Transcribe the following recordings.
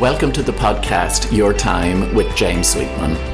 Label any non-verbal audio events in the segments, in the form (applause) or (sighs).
Welcome to the podcast Your Time with James Sweetman.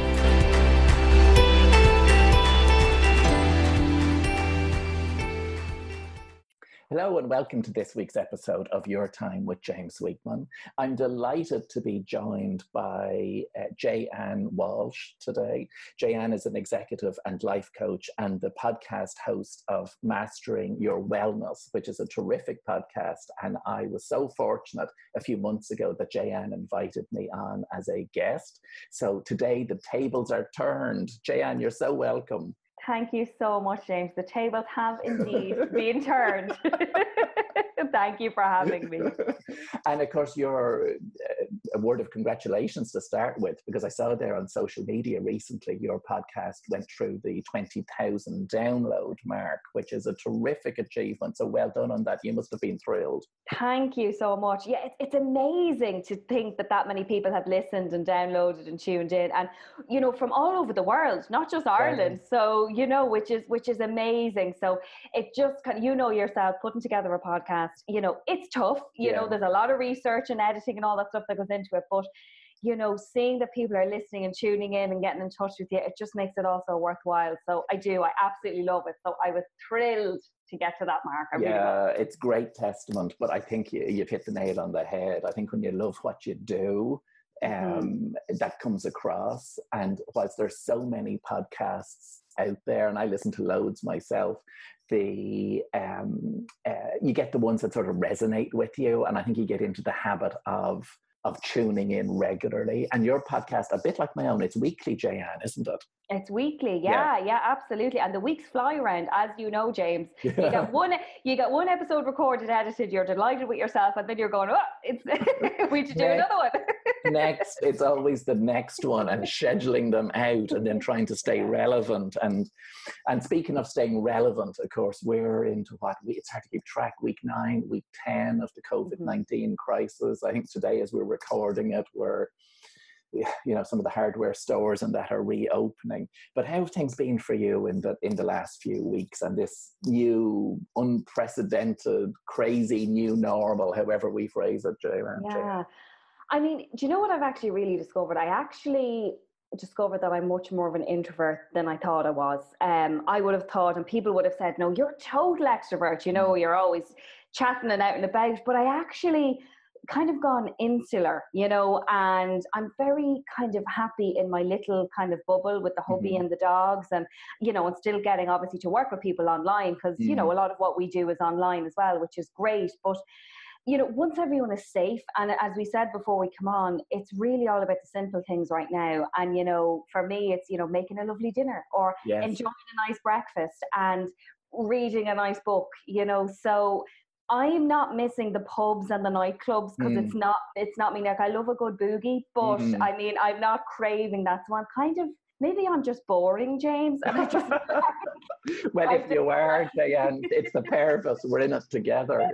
Hello and welcome to this week's episode of Your Time with James Sweetman. I'm delighted to be joined by uh, Jayanne Walsh today. Jayanne is an executive and life coach and the podcast host of Mastering Your Wellness, which is a terrific podcast. And I was so fortunate a few months ago that Jayanne invited me on as a guest. So today the tables are turned. Jayanne, you're so welcome. Thank you so much, James. The tables have indeed (laughs) been turned. (laughs) Thank you for having me. (laughs) and of course, your uh, a word of congratulations to start with, because I saw there on social media recently your podcast went through the 20,000 download mark, which is a terrific achievement. So well done on that. You must have been thrilled. Thank you so much. Yeah, it's, it's amazing to think that that many people have listened and downloaded and tuned in, and you know, from all over the world, not just Ireland. So you know, which is which is amazing. So it just kind of, you know yourself putting together a podcast. You know, it's tough. You yeah. know, there's a lot of research and editing and all that stuff that goes into it, but you know, seeing that people are listening and tuning in and getting in touch with you, it just makes it also worthwhile. So I do, I absolutely love it. So I was thrilled to get to that mark. I yeah, really it's great testament, but I think you, you've hit the nail on the head. I think when you love what you do, mm-hmm. um, mm-hmm. that comes across. And whilst there's so many podcasts out there, and I listen to loads myself, the um, uh, you get the ones that sort of resonate with you, and I think you get into the habit of of tuning in regularly. And your podcast, a bit like my own, it's weekly, Jayanne isn't it? It's weekly, yeah, yeah, yeah, absolutely. And the weeks fly around, as you know, James. Yeah. (laughs) You get one, you get one episode recorded, edited. You're delighted with yourself, and then you're going, "Oh, it's (laughs) we should do next, another one." (laughs) next, it's always the next one, and scheduling them out, and then trying to stay relevant. And and speaking of staying relevant, of course, we're into what we, it's hard to keep track. Week nine, week ten of the COVID 19 mm-hmm. crisis. I think today, as we're recording it, we're (sighs) you know some of the hardware stores and that are reopening but how have things been for you in the in the last few weeks and this new unprecedented crazy new normal however we phrase it Jay yeah i mean do you know what i've actually really discovered i actually discovered that I'm much more of an introvert than I thought I was. Um, I would have thought, and people would have said, "No, you're a total extrovert. You know, mm. you're always chatting and out and about." But I actually kind of gone insular, you know, and I'm very kind of happy in my little kind of bubble with the hubby mm-hmm. and the dogs and, you know, and still getting obviously to work with people online because, mm-hmm. you know, mm-hmm. a lot of what we do is online as well, which is great. But, you know, once everyone is safe, and as we said before we come on, it's really all about the simple things right now. And, you know, for me, it's, you know, making a lovely dinner or yes. enjoying a nice breakfast and reading a nice book, you know. So, I'm not missing the pubs and the nightclubs because mm. it's not it's not me. Like I love a good boogie, but mm-hmm. I mean I'm not craving that. So I'm kind of maybe I'm just boring, James. And I just (laughs) (laughs) well, I if you were, (laughs) Diane, it's the pair of us. We're in it together.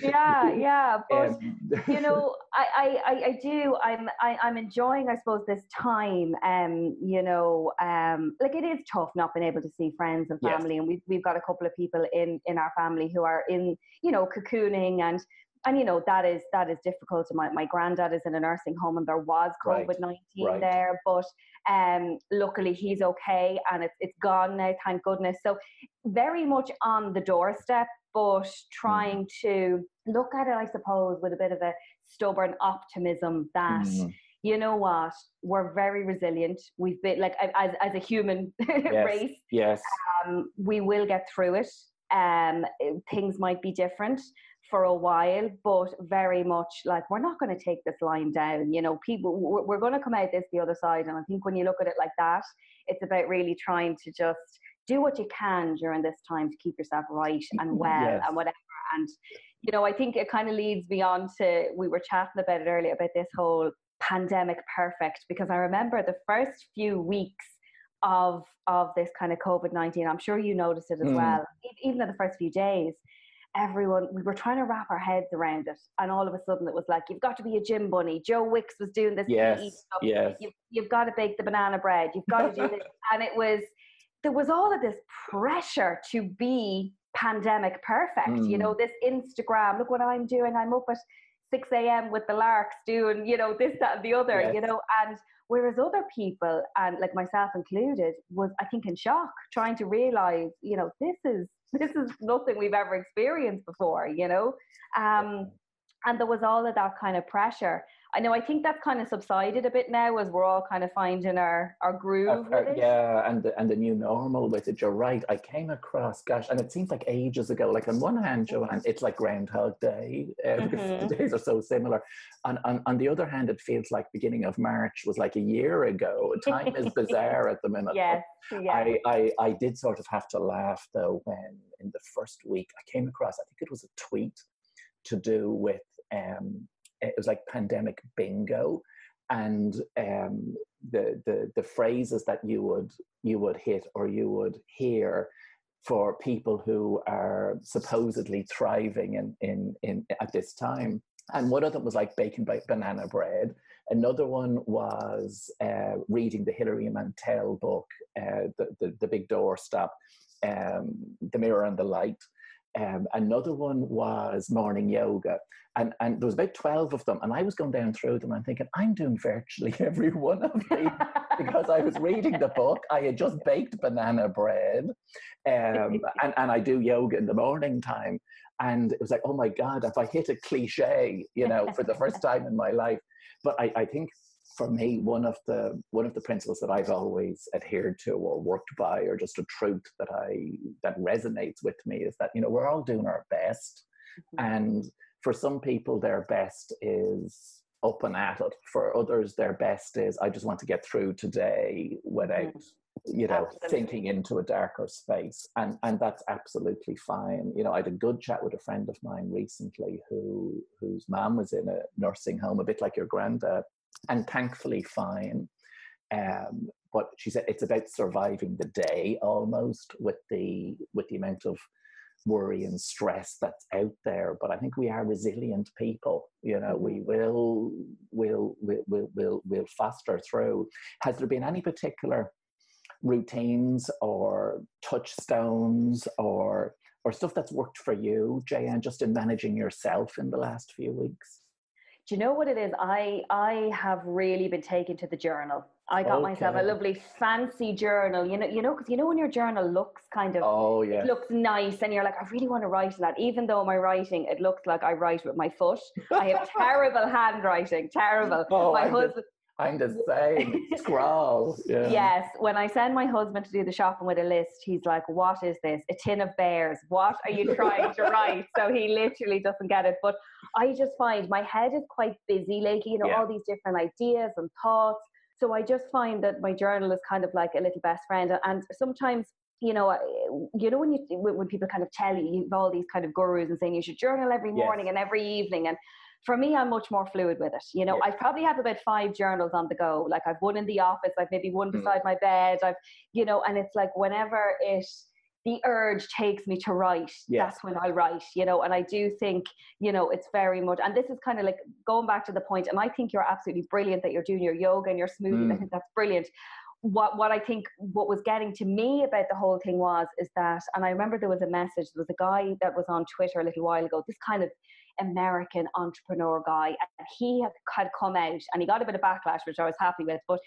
yeah, yeah. But um, you know, I, I, I do. I'm, I, I'm enjoying, I suppose, this time. Um, you know, um, like it is tough not being able to see friends and family, yes. and we've we've got a couple of people in in our family who are in, you know, cocooning and and you know that is that is difficult. My my granddad is in a nursing home, and there was COVID nineteen right. there, but um, luckily he's okay, and it's it's gone now, thank goodness. So very much on the doorstep, but trying mm. to look at it, I suppose, with a bit of a stubborn optimism that. Mm. You know what? We're very resilient. We've been like as as a human (laughs) yes. race. Yes. Um, we will get through it. Um, things might be different, for a while, but very much like we're not going to take this line down. You know, people, we're, we're going to come out this the other side. And I think when you look at it like that, it's about really trying to just do what you can during this time to keep yourself right and (laughs) well yes. and whatever. And, you know, I think it kind of leads me on to, we were chatting about it earlier about this whole pandemic perfect, because I remember the first few weeks of of this kind of COVID nineteen. I'm sure you noticed it as mm. well. Even in the first few days, everyone we were trying to wrap our heads around it and all of a sudden it was like you've got to be a gym bunny joe wicks was doing this yes, stuff. Yes. You've, you've got to bake the banana bread you've got to do this (laughs) and it was there was all of this pressure to be pandemic perfect mm. you know this instagram look what i'm doing i'm up at 6 a.m. with the larks doing, you know, this, that, and the other, Yes. you know, and whereas other people, and like myself included, was I think in shock, trying to realize, you know, this is this is nothing we've ever experienced before, you know. Um, and there was all of that kind of pressure. I know. I think that's kind of subsided a bit now, as we're all kind of finding our our groove Uh, with uh, it. yeah, and the, and the new normal with it. You're right. I came across, gosh, and it seems like ages ago. Like on one hand, Joanne, it's like Groundhog Day uh, (laughs) because Mhm. the days are so similar. On, on on the other hand, it feels like beginning of March was like a year ago. Time is (laughs) bizarre at the minute. Yes. Yeah. I, I, I did sort of have to laugh though when in the first week I came across, I think it was a tweet to do with, um, it was like pandemic bingo and um, the, the, the phrases that you would, you would hit or you would hear for people who are supposedly thriving in, in, in, at this time. And one of them was like bacon by banana bread. Another one was uh, reading the Hilary Mantel book, uh, the, the, the Big Doorstop, um, The Mirror and the Light. Um, another one was morning yoga. And, and there was about 12 of them. And I was going down through them and thinking, I'm doing virtually (laughs) every one of these because I was reading the book. I had just (laughs) baked banana bread um, (laughs) and, and I do yoga in the morning time. And it was like, oh my God, if I hit a cliche, you know, for the first time in my life. But I, I think for me, one of the one of the principles that I've always adhered to or worked by, or just a truth that I that resonates with me is that, you know, we're all doing our best. Mm-hmm. And for some people, their best is up and at it. For others, their best is I just want to get through today without, mm-hmm. you know, Absolutely. thinking into a darker space. And and that's absolutely fine. You know, I had a good chat with a friend of mine recently who whose mom was in a nursing home, a bit like your granddad, and thankfully fine. Um, but she said it's about surviving the day almost with the with the amount of worry and stress that's out there. But i think we are resilient people you know we will will will will will, will foster through. Has there been any particular routines or touchstones or or stuff that's worked for you Jayanne, just in managing yourself in the last few weeks Do you know what it is? I I have really been taken to the journal. I got myself a lovely fancy journal. You know, you know, because you know when your journal looks kind of oh yeah it looks nice, and you're like, I really want to write in that. Even though my writing, it looks like I write with my foot. I have (laughs) terrible handwriting. Terrible. Oh, my the- husband. I'm the (laughs) same scrawl yeah Yes, when I send my husband to do the shopping with a list, he's like, What is this? A tin of bears. What are you trying to (laughs) write? So he literally doesn't get it. But I just find my head is quite busy lately, you know, Yeah. all these different ideas and thoughts. So I just find that my journal is kind of like a little best friend. And sometimes, you know, you know when you when when people kind of tell you you've all these kind of gurus and saying you should journal every Yes. morning and every evening and for me, I'm much more fluid with it. You know, Yeah. I probably have about five journals on the go. Like I've one in the office, I've maybe one Mm. beside my bed. I've, you know, and it's like whenever it, the urge takes me to write, Yes. that's when I write, you know, and I do think, you know, it's very much, and this is kind of like going back to the point, and I think you're absolutely brilliant that you're doing your yoga and your smoothies. I Mm. think that's brilliant. What, what I think what was getting to me about the whole thing was is that, and I remember there was a message, there was a guy that was on Twitter a little while ago, this kind of American entrepreneur guy, and he had, come out and he got a bit of backlash, which I was happy with. But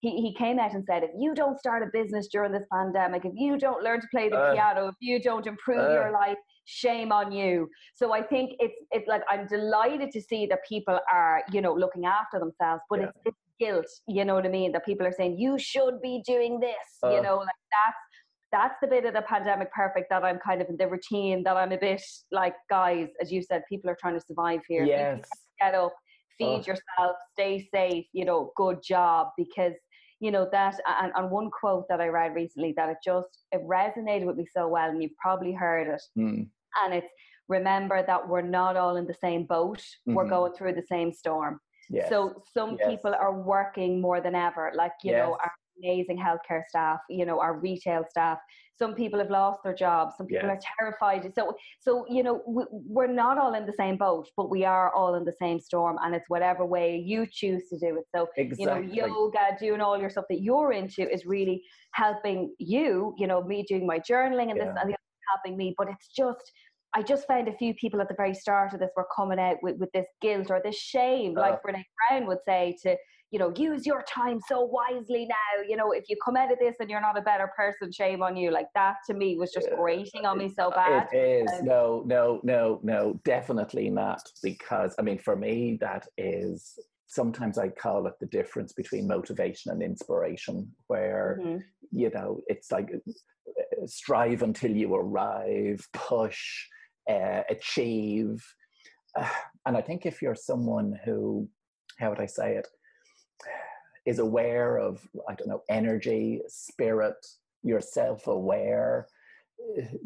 he, he came out and said, if you don't start a business during this pandemic, if you don't learn to play the Uh, piano, if you don't improve uh. your life, shame on you. So I think it's it's like I'm delighted to see that people are, you know, looking after themselves, but Yeah. it's, it's guilt, you know what I mean? That people are saying, you should be doing this, you Uh. know, like that's that's the bit of the pandemic perfect that I'm kind of in the routine that I'm a bit like, guys, as you said, people are trying to survive here. Yes Get up, feed Ugh. yourself, stay safe, you know, good job. Because, you know, that and, and one quote that I read recently that it just it resonated with me so well, and you've probably heard it. Mm. And it's remember that we're not all in the same boat. We're Mhm. going through the same storm. yes So some Yes. people are working more than ever, like you know Yes. our amazing healthcare staff, you know our retail staff. Some people have lost their jobs. Some people are terrified. So so you know we, we're not all in the same boat, but we are all in the same storm, and it's whatever way you choose to do it. So you know yoga, doing all your stuff that you're into is really helping you. You know me doing my journaling and this and the other helping me, but it's just. I just found a few people at the very start of this were coming out with, with this guilt or this shame, uh, like Brene Brown would say, to you know, use your time so wisely now. You know, if you come out of this and you're not a better person, shame on you. Like that to me was just grating on me so bad. It is. Um, no, no, no, no, definitely not. Because I mean, for me, that is sometimes I call it the difference between motivation and inspiration, where, mm-hmm. you know, it's like uh, strive until you arrive, push, uh, achieve. Uh, and I think if you're someone who, how would I say it, is aware of, I don't know, energy, spirit, you're self aware,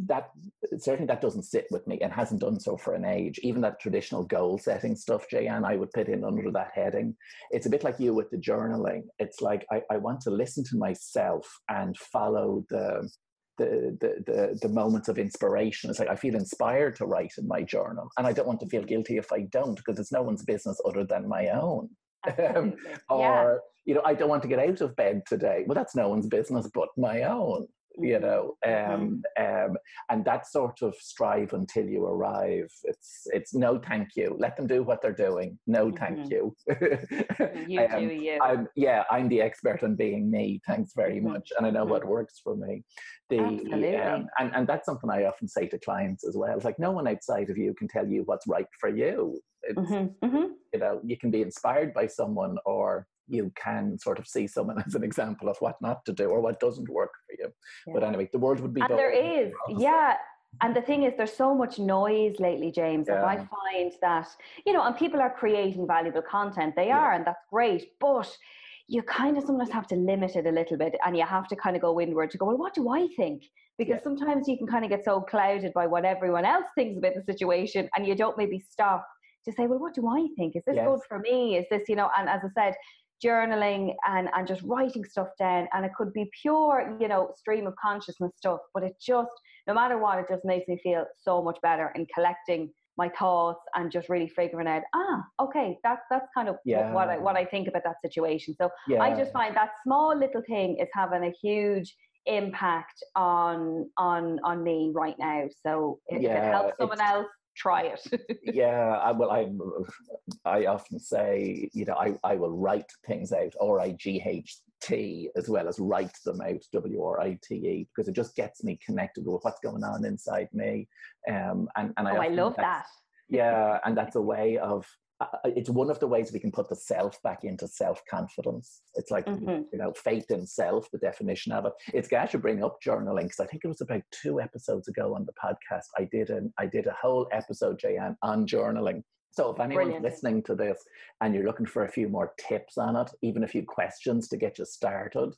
that certainly that doesn't sit with me and hasn't done so for an age. Even that traditional goal setting stuff, Jan, I would put in under that heading. It's a bit like you with the journaling. It's like I, I want to listen to myself and follow the the, the, the, the moments of inspiration. It's like I feel inspired to write in my journal, and I don't want to feel guilty if I don't, because it's no one's business other than my own. Um, or yeah. you know, I don't want to get out of bed today. Well, that's no one's business but my own you mm-hmm. know um, mm-hmm. um, and that sort of strive until you arrive it's it's no thank you let them do what they're doing no thank mm-hmm. you (laughs) you um, do you I'm, yeah i'm the expert on being me thanks very much and i know what works for me the um, and, and that's something i often say to clients as well it's like no one outside of you can tell you what's right for you mm-hmm. you know you can be inspired by someone or you can sort of see someone (laughs) as an example of what not to do or what doesn't work for you. Yeah. But anyway, the world would be. And there is, yeah. And the thing is, there's so much noise lately, James. Yeah. I find that you know, and people are creating valuable content. They are, and that's great. But you kind of sometimes have to limit it a little bit, and you have to kind of go inward to go. Well, what do I think? Because yeah. sometimes you can kind of get so clouded by what everyone else thinks about the situation, and you don't maybe stop to say, well, what do I think? Is this yes. good for me? Is this, you know, and as I said, journaling and, and just writing stuff down. And it could be pure, you know, stream of consciousness stuff, but it just, no matter what, it just makes me feel so much better in collecting my thoughts and just really figuring out, ah, okay, that's that's kind of yeah. what I what I think about that situation. So yeah. I just find that small little thing is having a huge impact on on on me right now. So if yeah, it helps someone else, try it. (laughs) yeah, I, well, I I often say, you know, I, I will write things out, R I G H T, as well as write them out, W R I T E, because it just gets me connected with what's going on inside me. Um, and and I, oh, I love that. Yeah, and that's a way of it's one of the ways we can put the self back into self confidence. It's like mm-hmm. you know faith in self, the definition of it. It's got to bring up journaling because I think it was about two episodes ago on the podcast. I did an I did a whole episode, Jan, on journaling. So if anyone's Brilliant. listening to this and you're looking for a few more tips on it, even a few questions to get you started,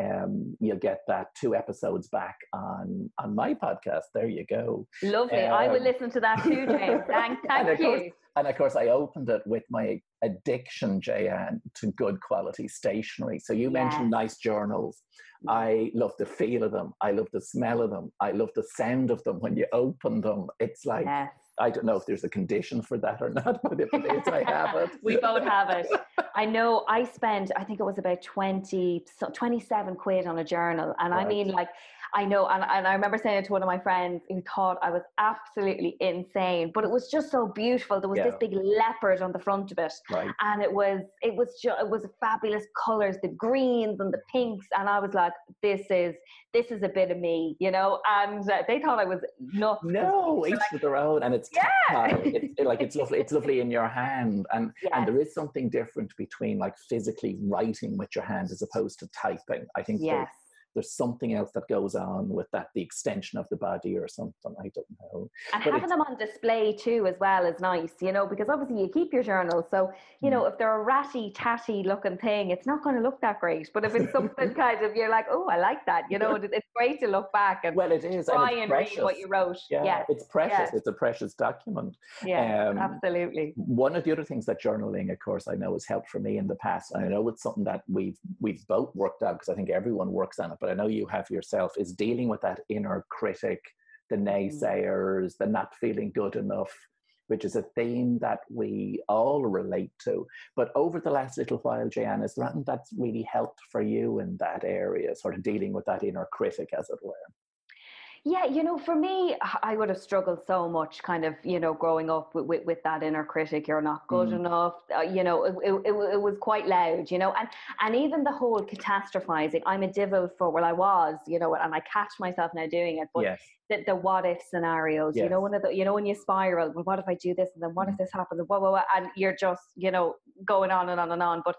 um, you'll get that two episodes back on on my podcast. There you go. Lovely. Um, I will um, listen to that too, James. (laughs) Thank, thank you. Course, and of course, I opened it with my addiction, Jan, to good quality stationery. So you yes. mentioned nice journals. I love the feel of them. I love the smell of them. I love the sound of them when you open them. It's like yes. I don't know if there's a condition for that or not, (laughs) but if it is, I have it. (laughs) we both have it. I know I spent, I think it was about 20, 27 quid on a journal. And right. I mean, like, I know, and, and I remember saying it to one of my friends who thought I was absolutely insane, but it was just so beautiful. There was yeah. this big leopard on the front of it, right. and it was it was just it was fabulous colors, the greens and the pinks, and I was like, this is this is a bit of me, you know. And uh, they thought I was nuts. No, each like, to their own, and it's yeah, it's, like it's lovely. It's lovely in your hand, and yes. and there is something different between like physically writing with your hand as opposed to typing. I think yes there's something else that goes on with that, the extension of the body or something. I don't know. And but having them on display too, as well, is nice, you know, because obviously you keep your journal. So, you mm. know, if they're a ratty, tatty looking thing, it's not going to look that great. But if it's something (laughs) kind of, you're like, oh, I like that, you know, it's great to look back and well, it is. try and, and read what you wrote. Yeah, yeah. it's precious. Yeah. It's a precious document. Yeah, um, absolutely. One of the other things that journaling, of course, I know has helped for me in the past. And I know it's something that we've we've both worked out because I think everyone works on it. But I know you have yourself is dealing with that inner critic, the mm. naysayers, the not feeling good enough, which is a theme that we all relate to. But over the last little while, Jan, is there anything that's really helped for you in that area, sort of dealing with that inner critic, as it were? Yeah, you know, for me, I would have struggled so much, kind of, you know, growing up with, with, with that inner critic. You're not good mm. enough. Uh, you know, it, it, it, was quite loud. You know, and and even the whole catastrophizing. I'm a devil for well, I was, you know, and I catch myself now doing it. But yes. the, the what if scenarios. Yes. You know, one of the, you know, when you spiral. Well, what if I do this, and then what if mm. this happens, and blah, blah, blah, and you're just, you know, going on and on and on. But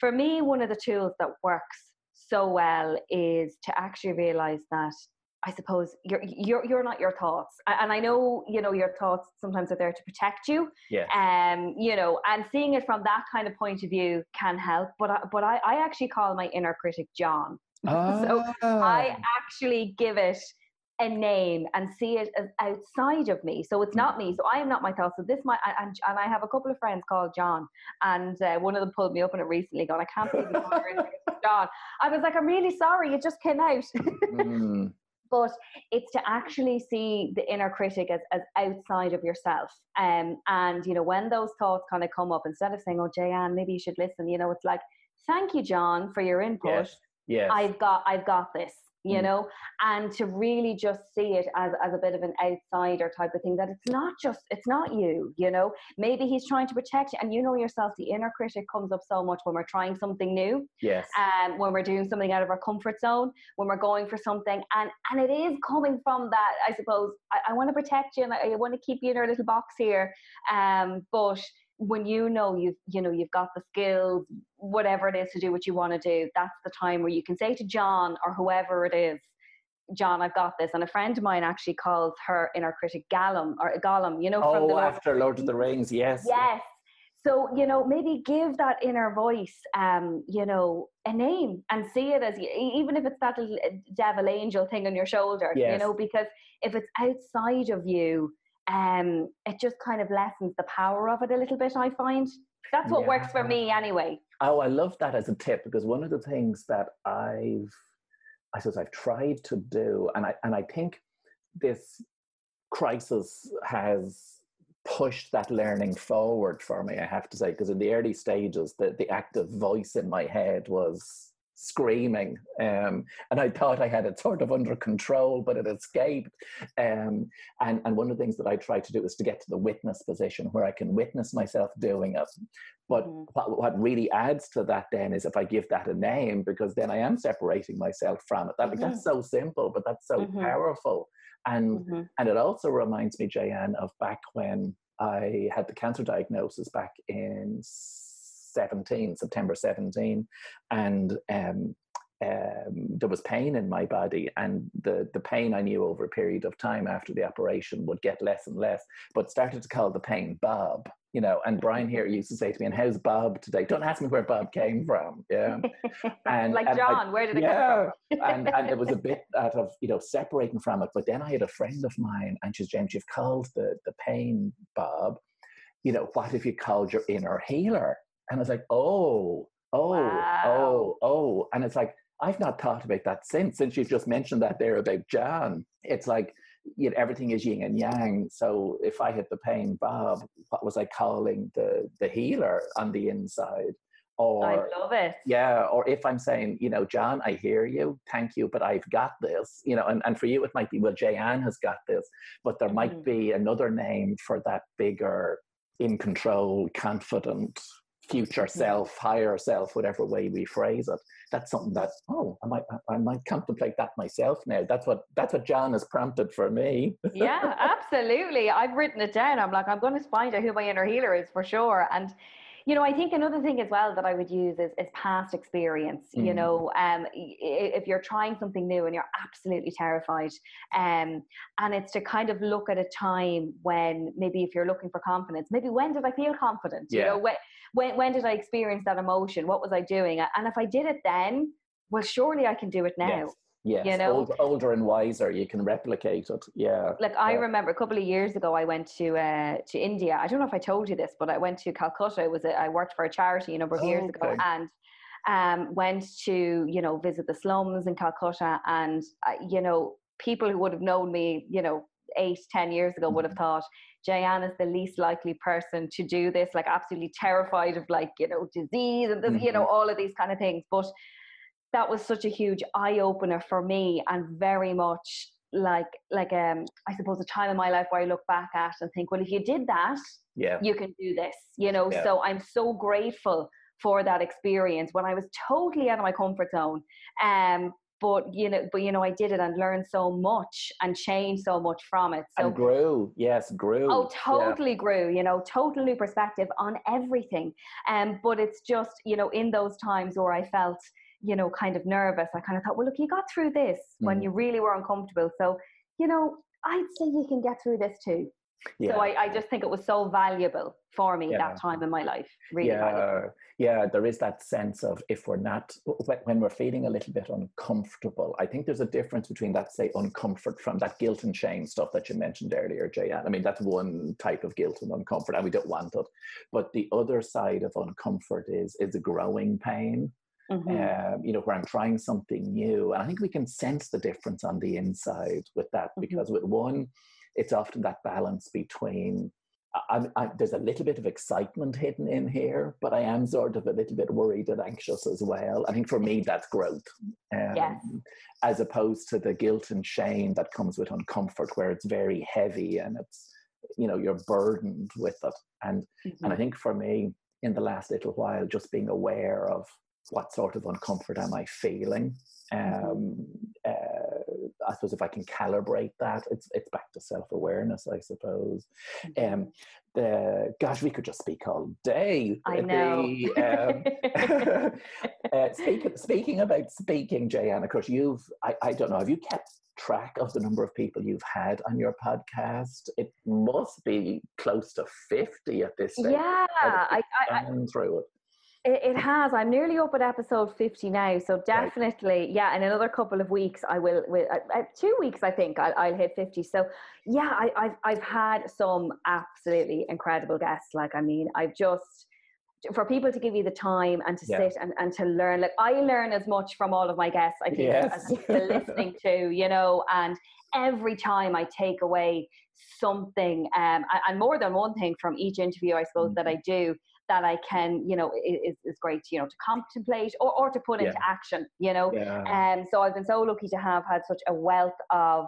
for me, one of the tools that works so well is to actually realize that I suppose you're you're you're not your thoughts, and I know you know your thoughts sometimes are there to protect you. Yeah. Um, you know, and seeing it from that kind of point of view can help. But I, but I, I actually call my inner critic John. Oh. (laughs) so I ah. actually give it a name and see it as outside of me. So it's not me. So I am not my thoughts. So this might and, and I have a couple of friends called John, and uh, one of them pulled me up on it recently. Going, I can't believe you (laughs) John. I was like, I'm really sorry. It just came out. mm but it's to actually see the inner critic as, as outside of yourself. Um, and, you know, when those thoughts kind of come up, instead of saying, oh, Jayanne, maybe you should listen, you know, it's like, thank you, John, for your input. Yes. yes. I've got, I've got this you mm. know and to really just see it as, as a bit of an outsider type of thing that it's not just it's not you you know maybe he's trying to protect you and you know yourself the inner critic comes up so much when we're trying something new yes um, when we're doing something out of our comfort zone when we're going for something and and it is coming from that i suppose i, I want to protect you and I, I want to keep you in our little box here um, but when you know you've you know you've got the skills whatever it is to do what you want to do that's the time where you can say to john or whoever it is john i've got this. And a friend of mine actually calls her inner critic Gollum or Gollum you know oh, from the after lord of the rings yes. Yes. So you know maybe give that inner voice um you know a name and see it as even if it's that little devil angel thing on your shoulder yes. you know because if it's outside of you um, it just kind of lessens the power of it a little bit, I find. That's what yeah. works for me anyway. Oh, I love that as a tip because one of the things that I've, I suppose I've tried to do, and I, and I think this crisis has pushed that learning forward for me, I have to say, because in the early stages, the, the active voice in my head was screaming. Um, and I thought I had it sort of under control, but it escaped. Um, and, and one of the things that I try to do is to get to the witness position where I can witness myself doing it. But mm. what, what really adds to that then is if I give that a name, because then I am separating myself from it. That, mm-hmm. That's so simple, but that's so mm-hmm. powerful. And, mm-hmm. and it also reminds me, Jayanne, of back when I had the cancer diagnosis back in 17, September 17, and um, um, there was pain in my body, and the the pain I knew over a period of time after the operation would get less and less, but started to call the pain Bob. You know, and Brian here (laughs) used to say to me, "And how's Bob today?" Don't ask me where Bob came from. Yeah, (laughs) and like and John, I, where did it yeah, come from? (laughs) and and it was a bit out of you know separating from it. But then I had a friend of mine, and she's James. You've called the the pain Bob. You know, what if you called your inner healer? And I was like, oh, oh, oh wow. oh, oh. And it's like, I've not thought about that since, since you've just mentioned that there about John. It's like, you know, everything is yin and yang. So if I hit the pain, Bob, what was I calling the the healer on the inside? Or I love it. Yeah. Or if I'm saying, you know, John, I hear you, thank you, but I've got this. You know, and, and for you it might be, well, Jayanne has got this, but there mm-hmm. might be another name for that bigger, in control, confident, future self, higher self, whatever way we phrase it. That's something that oh, I might I might contemplate that myself now. That's what that's what John has prompted for me. yeah, (laughs) absolutely. I've written it down. I'm like I'm going to find out who my inner healer is for sure. And you know, I think another thing as well that I would use is, is past experience. Mm. You know, um, if you're trying something new and you're absolutely terrified, um, and it's to kind of look at a time when maybe if you're looking for confidence, maybe when did I feel confident? Yeah. You know, when, when when did I experience that emotion? What was I doing? And if I did it then, well, surely I can do it now. Yes. Yes, you know, older, older and wiser, you can replicate it. Yeah. Like I remember a couple of years ago, I went to uh, to India. I don't know if I told you this, but I went to Calcutta. It was a, I worked for a charity a number of years okay. ago, and um, went to you know visit the slums in Calcutta, and uh, you know people who would have known me, you know, eight, ten years ago would have mm-hmm. thought Jayanne is the least likely person to do this, like absolutely terrified of like, you know, disease and this, mm-hmm. you know, mm-hmm. all of these kind of things. But that was such a huge eye opener for me and very much like like um I suppose a time in my life where I look back at and think, well, if you did that, yeah, you can do this. You know, Yeah. so I'm so grateful for that experience when I was totally out of my comfort zone. Um, but you know, but you know, I did it and learned so much and changed so much from it. So and grew. Yes, grew. Oh, Yeah. totally grew, you know, total new perspective on everything. Um, but it's just, you know, in those times where I felt, you know, kind of nervous, I kind of thought, well, look, you got through this when Mhm. you really were uncomfortable. So, you know, I'd say you can get through this too. Yeah. So I, I just think it was so valuable for me Yeah. that time in my life. Really valuable. yeah, yeah. There is that sense of if we're not when, when we're feeling a little bit uncomfortable. I think there's a difference between that, say, uncomfort from that guilt and shame stuff that you mentioned earlier, Jayanne. I mean, that's one type of guilt and uncomfort, and we don't want it. But the other side of uncomfort is is a growing pain. Mhm. um, you know, where I'm trying something new. And I think we can sense the difference on the inside with that Mhm. because with one, it's often that balance between. I, I, there's a little bit of excitement hidden in here, but I am sort of a little bit worried and anxious as well. I think for me, that's growth. Um, Yes. As opposed to the guilt and shame that comes with uncomfort, where it's very heavy and it's, you know, you're burdened with it. And and I Mhm. think for me, in the last little while, just being aware of what sort of uncomfort am I feeling. Um, uh, I suppose if I can calibrate that, it's it's back to self awareness, I suppose. Um, the gosh, we could just speak all day. I know. The, um, (laughs) (laughs) uh, speaking speaking about speaking, Jayanne, of course, you've I, I don't know, have you kept track of the number of people you've had on your podcast? It must be close to fifty at this stage. yeah, I, I, I, through it. It, it has. I'm nearly up at episode 50 now. So definitely, yeah, in another couple of weeks, I will, will uh, uh, two weeks, I think I'll, I'll hit 50. So yeah, I, I've, I've had some absolutely incredible guests. Like, I mean, I've just, for people to give you the time and to Yeah. sit and, and to learn, like I learn as much from all of my guests, I think, Yes. as people listening to, you know, and every time I take away something, um, and- and more than one thing from each interview, I suppose, that I do that I can, you know, is, is great, you know, to contemplate or, or to put into action, you know. Yeah. Um, so I've been so lucky to have had such a wealth of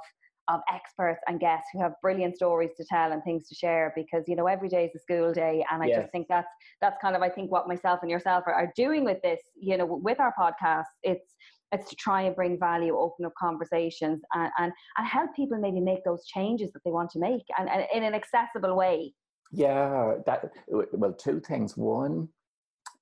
of experts and guests who have brilliant stories to tell and things to share because you know every day is a school day and I Yes. just think that's that's kind of I think what myself and yourself are, are doing with this you know with our podcast it's it's to try and bring value open up conversations and and, and help people maybe make those changes that they want to make and, and in an accessible way Yeah, that well, two things. One,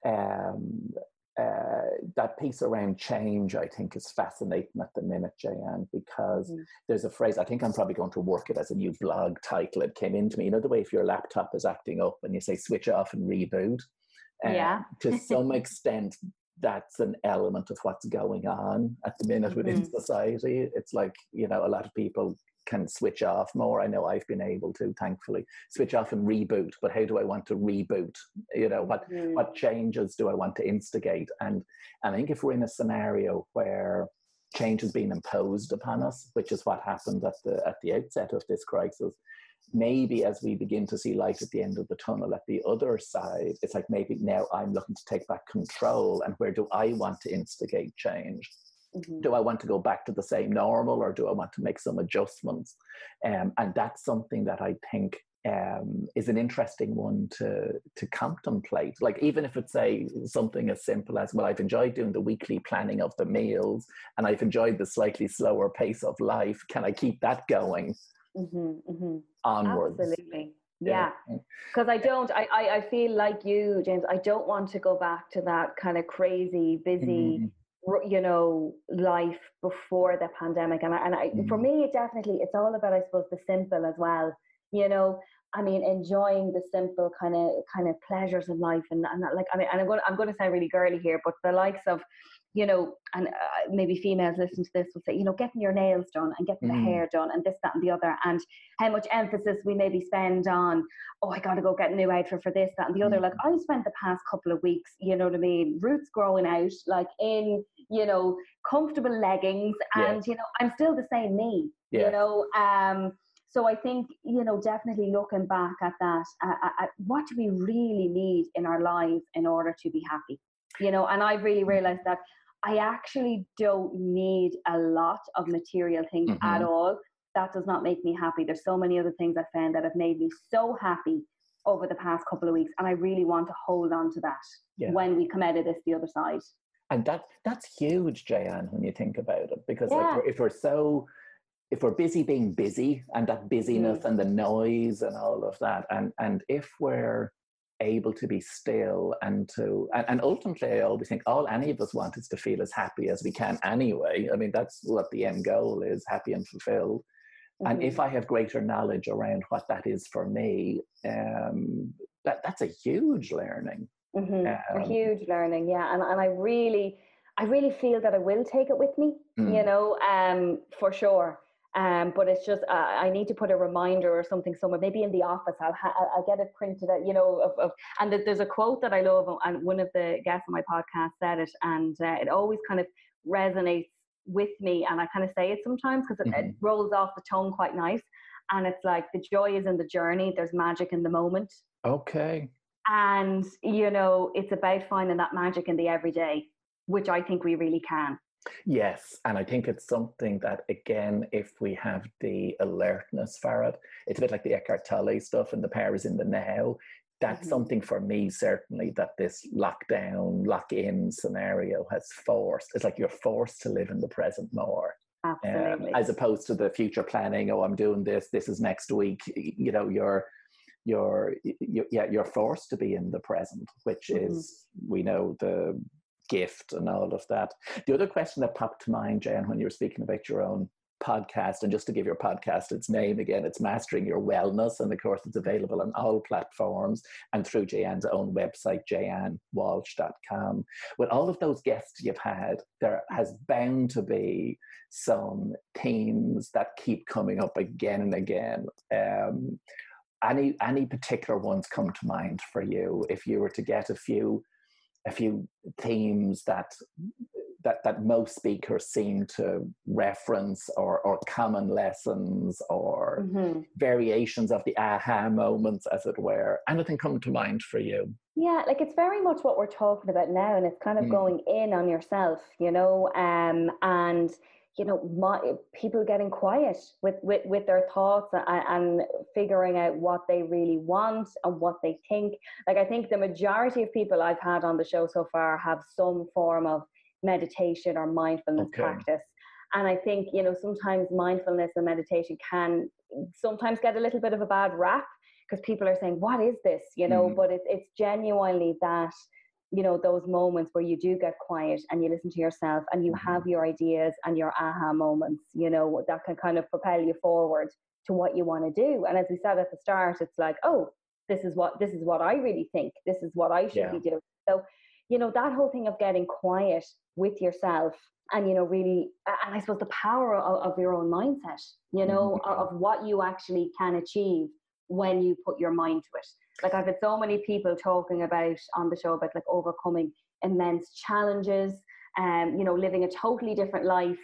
um, uh, that piece around change, I think, is fascinating at the minute, Jayanne, because Mm. there's a phrase. I think I'm probably going to work it as a new blog title. It came into me. You know the way if your laptop is acting up and you say switch off and reboot. Um, Yeah. (laughs) to some extent, that's an element of what's going on at the minute within Mhm. society. It's like you know a lot of people can switch off more. I know I've been able to, thankfully, switch off and reboot. But how do I want to reboot? You know, what Mm. what changes do I want to instigate? And, and I think if we're in a scenario where change has been imposed upon us, which is what happened at the at the outset of this crisis, maybe as we begin to see light at the end of the tunnel at the other side, it's like maybe now I'm looking to take back control. And where do I want to instigate change? Mhm. do I want to go back to the same normal or do I want to make some adjustments? Um, and that's something that I think um, is an interesting one to to contemplate. Like even if it's a something as simple as, well, I've enjoyed doing the weekly planning of the meals and I've enjoyed the slightly slower pace of life. Can I keep that going Mhm, mhm. onwards? Absolutely. Yeah. Because I don't, I, I, feel like you, James, I don't want to go back to that kind of crazy, busy, Mhm. You know, life before the pandemic. And I, and I, for Mhm. me, it definitely, it's all about, I suppose, the simple as well. You know, I mean, enjoying the simple kind of, kind of pleasures in life. And, and like, I mean, and I'm going, I'm going to sound really girly here, but the likes of, you know, and uh, maybe females listen to this will say, you know, getting your nails done and getting Mm. the hair done and this, that, and the other, and how much emphasis we maybe spend on, oh, I got to go get a new outfit for this, that, and the other. Mm. Like, I spent the past couple of weeks, you know what I mean, roots growing out, like in, you know, comfortable leggings, Yeah. and, you know, I'm still the same me, Yeah. you know. Um, so I think, you know, definitely looking back at that, uh, at, at what do we really need in our lives in order to be happy? You know, and I've really realized that I actually don't need a lot of material things mm-hmm. at all. That does not make me happy. There's so many other things I found that have made me so happy over the past couple of weeks, and I really want to hold on to that yeah. when we come out of this the other side. And that that's huge, Jayanne, when you think about it, because yeah. like, if we're so if we're busy being busy and that busyness mm. and the noise and all of that, and and if we're able to be still and to and, and, ultimately i always think all any of us want is to feel as happy as we can anyway i mean that's what the end goal is happy and fulfilled mm-hmm. and if mm-hmm. i have greater knowledge around what that is for me um, that that's a huge learning mm-hmm. um, a huge learning yeah and, and i really i really feel that i will take it with me mm. you know um, for sure um, but it's just uh, I need to put a reminder or something somewhere. Maybe in the office, I'll ha- I'll get it printed out. You know, of, of and there's a quote that I love, and one of the guests on my podcast said it, and uh, it always kind of resonates with me. And I kind of say it sometimes because it, mm-hmm. it rolls off the tongue quite nice. And it's like the joy is in the journey. There's magic in the moment. Okay. And you know, it's about finding that magic in the everyday, which I think we really can. Yes, and I think it's something that again, if we have the alertness for it, it's a bit like the Eckhart Tolle stuff and the power is in the now. That's mm-hmm. something for me certainly that this lockdown, lock-in scenario has forced. It's like you're forced to live in the present more. Absolutely. Um, as opposed to the future planning, oh, I'm doing this, this is next week. You know, you're you're, you're yeah, you're forced to be in the present, which mm-hmm. is we know the gift and all of that. The other question that popped to mind, Jan, when you were speaking about your own podcast, and just to give your podcast its name again, it's Mastering Your Wellness. And of course, it's available on all platforms and through Jayanne's own website, jayannewalsh.com. With all of those guests you've had, there has bound to be some themes that keep coming up again and again. Um, any any particular ones come to mind for you if you were to get a few a few themes that that, that most speakers seem to reference or, or common lessons or mm-hmm. variations of the aha moments as it were anything come to mind for you yeah like it's very much what we're talking about now and it's kind of mm. going in on yourself you know um, and you know my, people getting quiet with, with, with their thoughts and, and, figuring out what they really want and what they think like i think the majority of people i've had on the show so far have some form of meditation or mindfulness okay. practice and i think you know sometimes mindfulness and meditation can sometimes get a little bit of a bad rap because people are saying what is this you know mm. but it, it's genuinely that you know those moments where you do get quiet and you listen to yourself and you have mm-hmm. your ideas and your aha moments you know that can kind of propel you forward to what you want to do and as we said at the start it's like oh this is what this is what i really think this is what i should yeah. be doing so you know that whole thing of getting quiet with yourself and you know really and i suppose the power of, of your own mindset you know mm-hmm. of what you actually can achieve when you put your mind to it like I've had so many people talking about on the show about like overcoming immense challenges and um, you know living a totally different life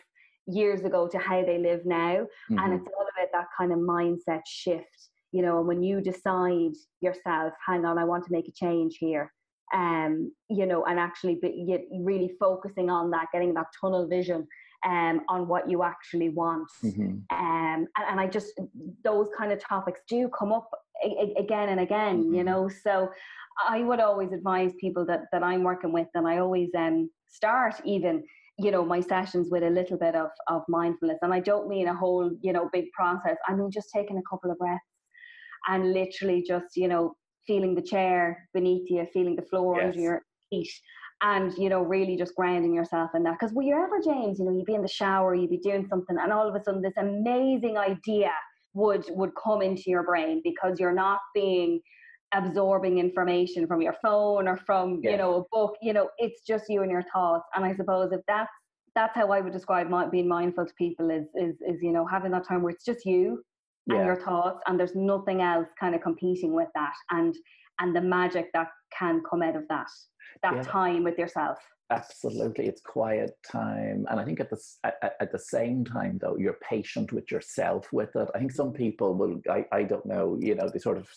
years ago to how they live now mm-hmm. and it's all about that kind of mindset shift you know and when you decide yourself hang on i want to make a change here um you know and actually be, really focusing on that getting that tunnel vision um, on what you actually want. Mm-hmm. Um, and, and, I just, those kind of topics do come up a- again and again, mm-hmm. you know. So I would always advise people that, that I'm working with, and I always um, start even you know my sessions with a little bit of, of mindfulness and i don't mean a whole you know big process i mean just taking a couple of breaths and literally just you know feeling the chair beneath you feeling the floor yes. under your feet and you know really just grounding yourself in that. Because were you ever james you know you'd be in the shower you'd be doing something and all of a sudden this amazing idea would would come into your brain because you're not being absorbing information from your phone or from you know a book. You know it's just you and your thoughts. And i suppose if that's that's how i would describe my, being mindful to people is is is you know having that time where it's just you yeah. and your thoughts and there's nothing else kind of competing with that and and the magic that can come out of that that yeah. time with yourself absolutely it's quiet time and i think at the at, at, the same time though you're patient with yourself with it i think some people will i, I don't know you know they sort of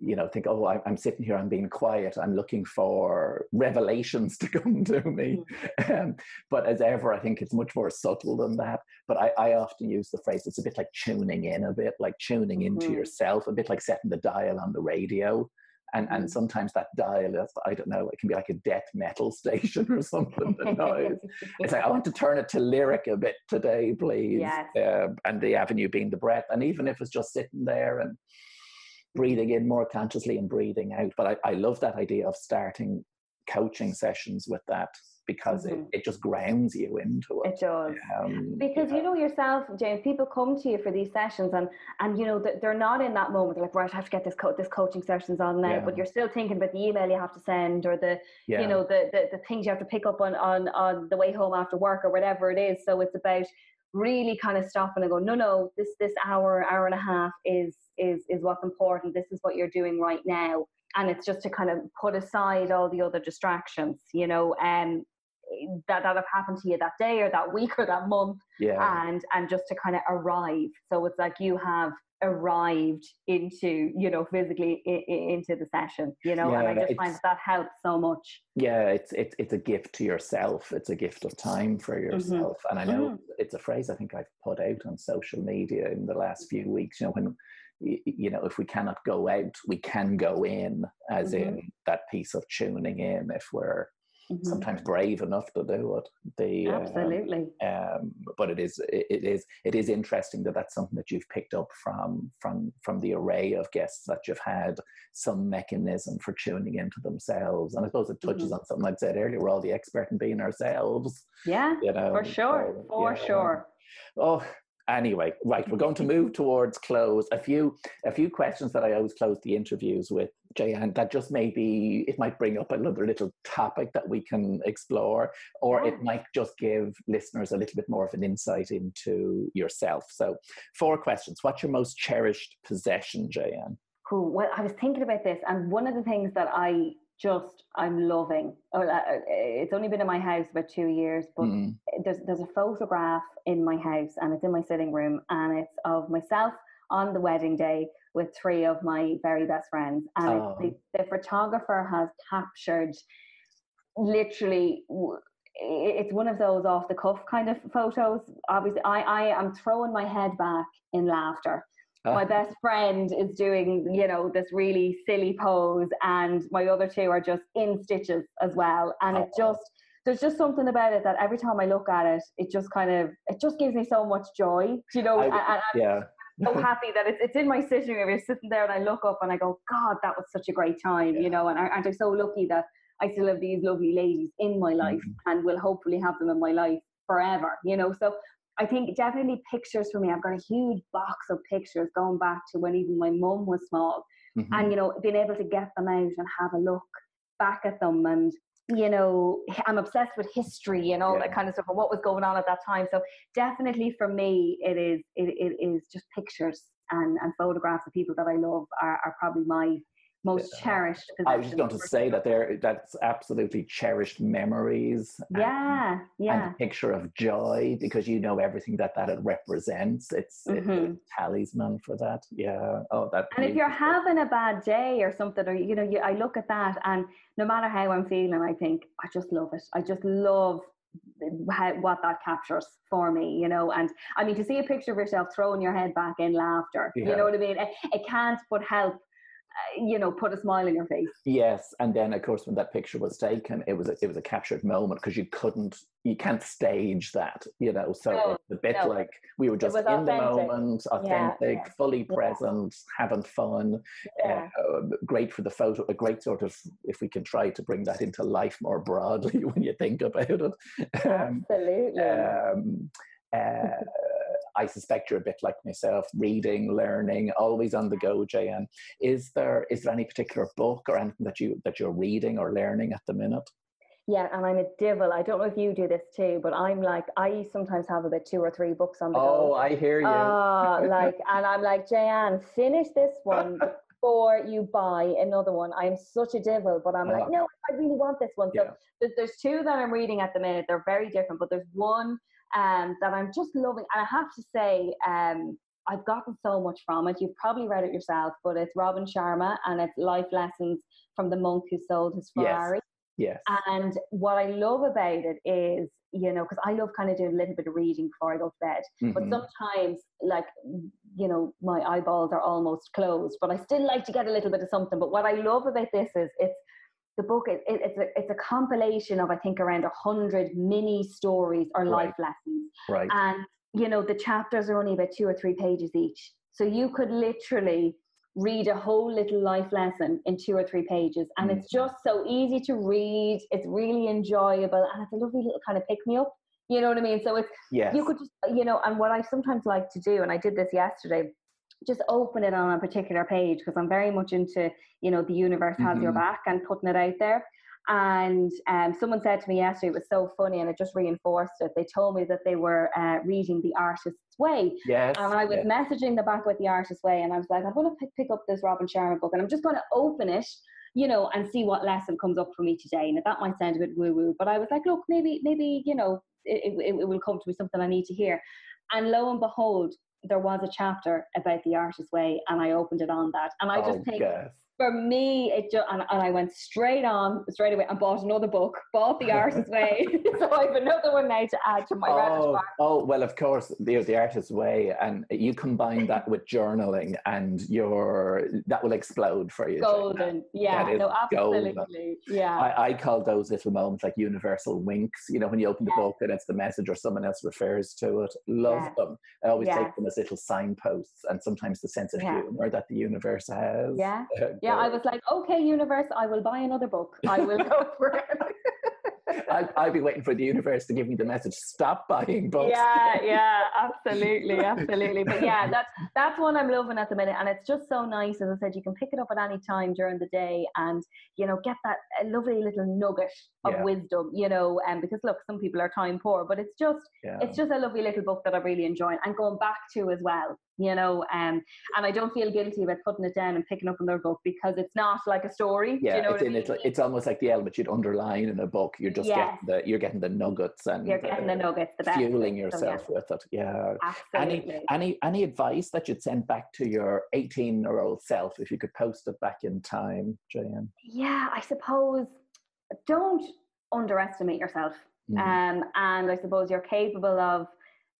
you know think oh I, am sitting here i'm being quiet i'm looking for revelations to (laughs) come to me mm-hmm. um, but as ever i think it's much more subtle than that but I, I often use the phrase it's a bit like tuning in a bit like tuning into mm-hmm. yourself a bit like setting the dial on the radio and and mm. sometimes that dial is I don't know it can be like a death metal (laughs) station or something. the (laughs) noise. It's like I want to turn it to lyric a bit today, please. Yes. Uh, and the avenue being the breath, and even if it's just sitting there and breathing in more consciously and breathing out. But I, I love that idea of starting coaching sessions with that because mm-hmm. it, it just grounds you into it. It does. Um, because yeah. you know yourself, James, people come to you for these sessions and and you know they're not in that moment. They're like, right, I have to get this co- this coaching sessions on now, yeah. but you're still thinking about the email you have to send or the yeah. you know the, the the things you have to pick up on on on the way home after work or whatever it is. So it's about really kind of stopping and go, no, no, this this hour, hour and a half is is is what's important. This is what you're doing right now and it's just to kind of put aside all the other distractions you know and that that have happened to you that day or that week or that month yeah. and and just to kind of arrive so it's like you have arrived into you know physically I- into the session you know yeah, and i just find that, that helps so much yeah it's it's it's a gift to yourself it's a gift of time for mm-hmm. yourself mm-hmm. and i know mm-hmm. it's a phrase i think i've put out on social media in the last few weeks you know when you know if we cannot go out we can go in as mm-hmm. in that piece of tuning in if we're mm-hmm. sometimes brave enough to do it. The, um, Absolutely. Um, but it is it, it is it is interesting that that's something that you've picked up from from from the array of guests that you've had some mechanism for tuning into themselves. And I suppose it touches mm-hmm. on something I'd said earlier. We're all the expert in being ourselves. Yeah, you know, for sure, so, for yeah. sure. Oh, anyway right we're going to move towards close a few a few questions that i always close the interviews with Jayanne, that just maybe it might bring up another little topic that we can explore, or it might just give listeners a little bit more of an insight into yourself. So, four questions. What's your most cherished possession, Jayanne? Cool. Well, I was thinking about this, and one of the things that I just I'm loving. Uh, uh, it's only been in my house about two years, but mm. there's there's a photograph in my house, and it's in my sitting room, and it's of myself on the wedding day with three of my very best friends. And oh. the, the photographer has captured literally it's one of those off the cuff kind of photos. Obviously, I, I am throwing my head back in laughter. My ah. best friend is doing, you know, this really silly pose, and my other two are just in stitches as well. And it just, there's just something about it that every time I look at it, it just kind of, it just gives me so much joy, you know. I, and, and yeah so (laughs) happy that it's, it's in my sitting room. You're sitting there and I look up and I go, God, that was such a great time, yeah. you know, and aren't I so lucky that I still have these lovely ladies in my life mm-hmm. and will hopefully have them in my life forever, you know. So I think definitely pictures for me. I've got a huge box of pictures going back to when even my mum was small. Mm-hmm. And, you know, being able to get them out and have a look back at them and you know, I'm obsessed with history and all yeah. that kind of stuff and what was going on at that time. So definitely for me, it is it, it is just pictures and, and photographs of people that I love are, are probably my most cherished I was just going to say that there that's absolutely cherished memories. Yeah, and, yeah. And a picture of joy because you know everything that that it represents. It's, mm-hmm. it, talisman for that. Yeah. Oh, that. And if you're having a bad day or something, or you know, you, I look at that, and no matter how I'm feeling, I think I just love it. I just love how, what that captures for me, you know. And I mean, to see a picture of yourself throwing your head back in laughter, yeah. you know what I mean? It, it can't but help you know put a smile in your face yes and then of course when that picture was taken it was a, it was a captured moment because you couldn't you can't stage that you know so no, it's a bit no. like we were just in authentic. the moment authentic yeah, yeah. fully yeah. present having fun uh, great for the photo a great sort of if we can try to bring that into life more broadly (laughs) when you think about it um, absolutely um, uh, I suspect you're a bit like myself, reading, learning, always on the go, Jayanne. Is there is there any particular book or anything that you that you're reading or learning at the minute? Yeah, and I'm a devil. I don't know if you do this too, but I'm like I sometimes have about two or three books on the oh, go. Oh, I hear you. Uh, (laughs) like, and I'm like, Jayanne, finish this one before you buy another one. I'm such a devil, but I'm like, no, I really want this one. So yeah. there's two that I'm reading at the minute. They're very different, but there's one um, that I'm just loving. And I have to say, um, I've gotten so much from it. You've probably read it yourself, but it's Robin Sharma and it's life lessons from the monk who sold his Ferrari. Yes. yes. And what I love about it is, you know, because I love kind of doing a little bit of reading before I go to bed. Mm-hmm. But sometimes, like, you know, my eyeballs are almost closed, but I still like to get a little bit of something. But what I love about this is it's the book it, it, it's a it's a compilation of I think around a hundred mini stories or life right. lessons. Right. And you know, the chapters are only about two or three pages each. So you could literally read a whole little life lesson in two or three pages. And mm. it's just so easy to read. It's really enjoyable. And it's a lovely little kind of pick me up. You know what I mean? So it's, yes. you could just, you know, and what I sometimes like to do, and I did this yesterday, just open it on a particular page because I'm very much into, you know, the universe has mm-hmm. your back and putting it out there. And um, someone said to me yesterday, it was so funny, and it just reinforced it. They told me that they were uh, reading The Artist's Way. Yes. And I was yes. messaging the back with The Artist's Way, and I was like, I'm going to pick, pick up this Robin Sharma book, and I'm just going to open it, you know, and see what lesson comes up for me today. And that might sound a bit woo woo, but I was like, look, maybe, maybe, you know, it, it, it will come to me something I need to hear. And lo and behold, there was a chapter about the artist's way, and I opened it on that. And I just oh, think yes for me, it just and, and I went straight on straight away and bought another book, bought The Artist's (laughs) Way. (laughs) so I have another one now to add to my oh. Oh well, of course, the The Artist's Way, and you combine that with journaling, and your that will explode for you. Golden, yeah, no, absolutely, golden. yeah. I, I, call those little moments like universal winks. You know, when you open the yeah. book and it's the message or someone else refers to it. Love yeah. them. I always yeah. take them as little signposts, and sometimes the sense of humor that the universe has. Yeah. (laughs) yeah, I was like, okay, universe, I will buy another book. I will go (laughs) for it. (laughs) I'd, be waiting for the universe to give me the message: stop buying books. Yeah, (laughs) yeah, absolutely, absolutely. But yeah, that's that's one I'm loving at the minute, and it's just so nice. As I said, you can pick it up at any time during the day, and you know, get that lovely little nugget of yeah. wisdom. You know, and um, because look, some people are time poor, but it's just yeah. it's just a lovely little book that I really enjoy and going back to as well you know um, and i don't feel guilty about putting it down and picking up another book because it's not like a story yeah you know it's, in, I mean? it's, it's almost like the element you'd underline in a book you're just yes. getting the you're getting the nuggets and you're getting the nuggets the best fueling yourself so, yeah. with it yeah Absolutely. any any any advice that you'd send back to your 18 year old self if you could post it back in time Jan? yeah i suppose don't underestimate yourself mm. um, and i suppose you're capable of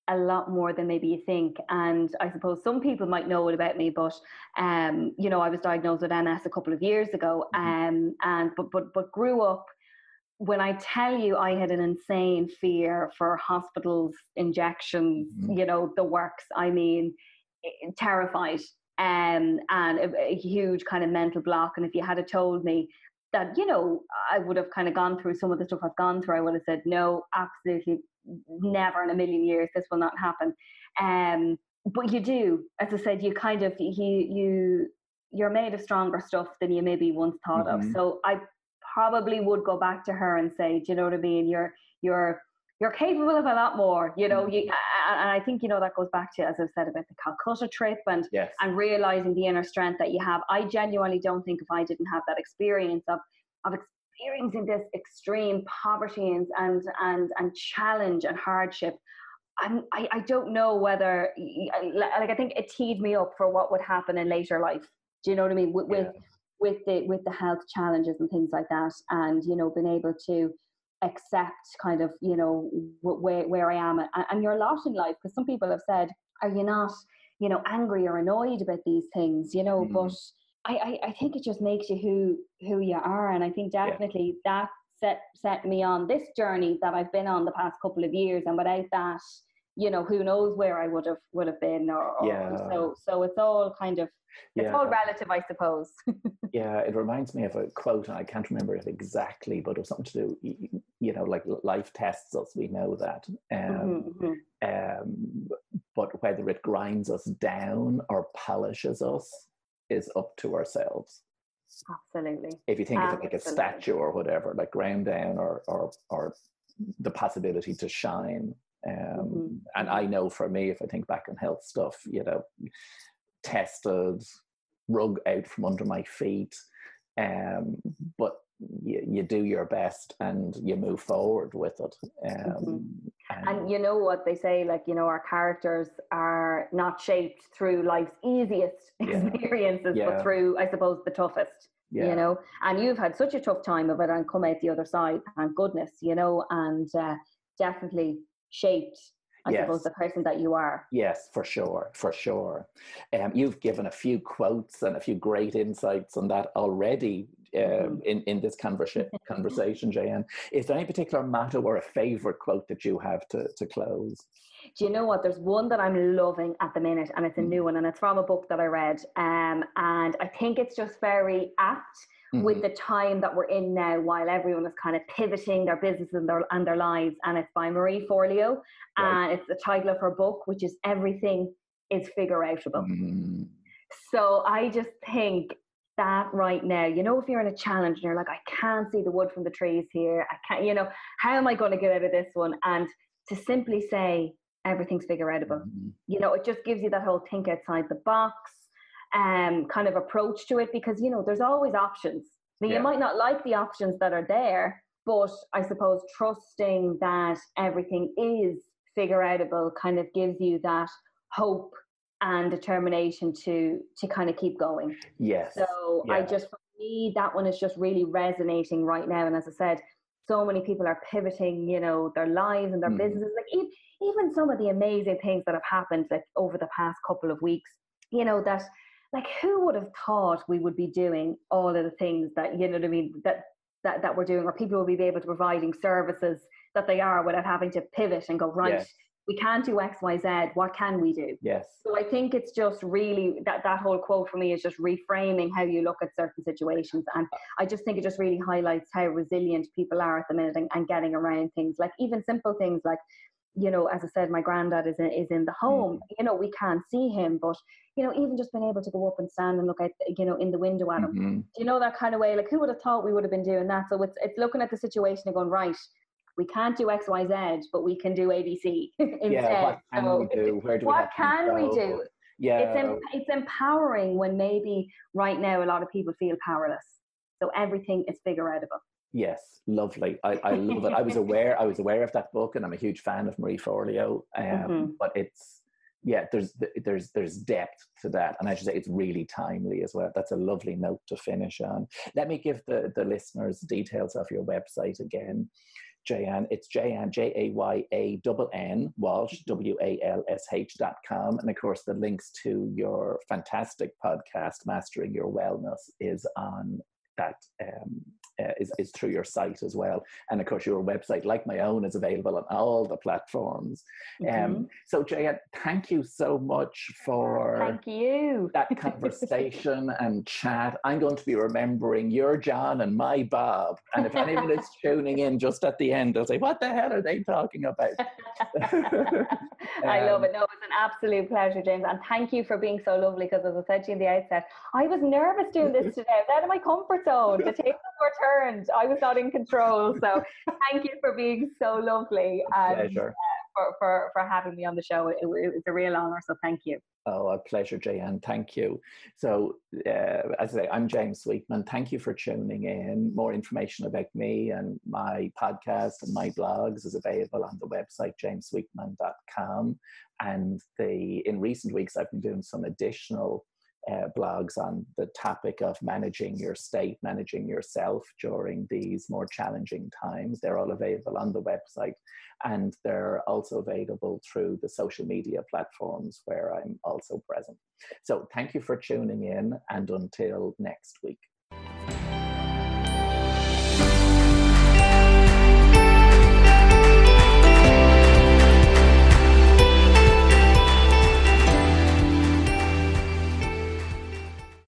a lot more than maybe you think. And I suppose some people might know it about me, but um, you know, I was diagnosed with MS a couple of years ago, mm-hmm. um, and but but but grew up. When I tell you, I had an insane fear for hospitals, injections, mm-hmm. you know, the works. I mean, terrified, um, and a, a huge kind of mental block. And if you had told me that you know I would have kind of gone through some of the stuff I've gone through, I would have said no, absolutely never in a million years this will not happen um but you do as i said you kind of you you you're made of stronger stuff than you maybe once thought mm-hmm. of so i probably would go back to her and say do you know what i mean you're you're you're capable of a lot more, you know. You, mm-hmm. and I think you know that goes back to as I've said about the Calcutta trip and yes. and realizing the inner strength that you have. I genuinely don't think if I didn't have that experience of of experiencing this extreme poverty and and and, and challenge and hardship, I'm, I, I don't know whether like I think it teed me up for what would happen in later life. Do you know what I mean? With yeah. with, with the with the health challenges and things like that, and you know, being able to accept kind of you know where where I am and, and your lot in life. Because some people have said, "Are you not you know angry or annoyed about these things?" You know, mm. but I, I, I think it just makes you who who you are, and I think definitely yeah. that set set me on this journey that I've been on the past couple of years, and without that, you know, who knows where I would have would have been, or, or yeah. so so it's all kind of it's yeah. all relative, I suppose. (laughs) yeah, it reminds me of a quote, and I can't remember it exactly, but it was something to do, you know, like life tests us. We know that, um, mm-hmm. mm-hmm. um, but whether it grinds us down or polishes us is up to ourselves. Absolutely. If you think of it like a statue or whatever, like ground down or or or the possibility to shine. Um, mm-hmm. And I know for me, if I think back on health stuff, you know, tested, rug out from under my feet. Um, but you, you do your best and you move forward with it. Um, mm-hmm. and, and, you know what they say, like, you know, our characters are not shaped through life's easiest (laughs) yeah. experiences, yeah. but through, I suppose, the toughest. Yeah. You know, and you've had such a tough time of it and come out the other side, thank goodness, you know, and uh, definitely shaped I yes. suppose, the person that you are. Yes, for sure, for sure. Um, you've given a few quotes and a few great insights on that already um, mm-hmm. in, in this conversa- conversation, Jan. Is there any particular motto or a favorite quote that you have to, to close? Do you know what? There's one that I'm loving at the minute, and it's a new mm. one, and it's from a book that I read. Um, and I think it's just very apt mm-hmm. with the time that we're in now while everyone is kind of pivoting their businesses and their, and their lives. And it's by Marie Forleo. Right. And it's the title of her book, which is Everything is Figure Outable. Mm-hmm. So I just think that right now, you know, if you're in a challenge and you're like, I can't see the wood from the trees here, I can't, you know, how am I going to get out of this one? And to simply say, everything's figure outable, mm-hmm. you know, it just gives you that whole think outside the box um, kind of approach to it because you know there's always options. Now, yeah. You might not like the options that are there, but I suppose trusting that everything is figure outable kind of gives you that hope and determination to to kind of keep going. Yes. So yeah. I just for me that one is just really resonating right now. And as I said, so many people are pivoting, you know, their lives and their mm. businesses. Like even some of the amazing things that have happened like over the past couple of weeks, you know, that like who would have thought we would be doing all of the things that you know what I mean that that that we're doing, or people will be able to providing services that they are without having to pivot and go right. Yes. We can't do X, Y, Z. What can we do? Yes. So I think it's just really that that whole quote for me is just reframing how you look at certain situations, and I just think it just really highlights how resilient people are at the minute and, and getting around things. Like even simple things like you know, as I said, my granddad is in, is in the home. Mm. You know, we can't see him, but you know, even just being able to go up and stand and look at, you know, in the window at him. Mm-hmm. You know, that kind of way. Like, who would have thought we would have been doing that? So it's it's looking at the situation and going right. We can't do X, Y, Z, but we can do ABC instead. (laughs) Yeah, what can so, we do? Where do what we can we do? Yeah, it's em- it's empowering when maybe right now a lot of people feel powerless. So everything is figure outable. Yes, lovely. I, I love it. I was (laughs) aware I was aware of that book, and I'm a huge fan of Marie Forleo. Um, mm-hmm. But it's yeah, there's there's there's depth to that, and I should say it's really timely as well. That's a lovely note to finish on. Let me give the the listeners details of your website again. Jayanne, it's Jayanne, J A Y A double N, Walsh, W A L S H dot com. And of course, the links to your fantastic podcast, Mastering Your Wellness, is on that um, uh, is, is through your site as well. And of course, your website, like my own, is available on all the platforms. Um, mm-hmm. Um, so, Jaya, thank you so much for thank you that conversation (laughs) and chat. I'm going to be remembering your John and my Bob. And if anyone is (laughs) tuning in just at the end, they'll say, "What the hell are they talking about?" um, (laughs) I love it. No, it's an absolute pleasure, James, and thank you for being so lovely. Because as I said to you in the outset, I was nervous doing this today. I was out of my comfort zone. The tables were turned. I was not in control. So thank you for being so lovely and pleasure. Uh, for, for, for having me on the show. It, it was a real honor. So thank you. Oh, a pleasure, Jan. Thank you. So, uh, as I say, I'm James Sweetman. Thank you for tuning in. More information about me and my podcast and my blogs is available on the website jamessweetman.com. And the in recent weeks, I've been doing some additional uh, blogs on the topic of managing your state, managing yourself during these more challenging times. They're all available on the website and they're also available through the social media platforms where I'm also present. So thank you for tuning in and until next week.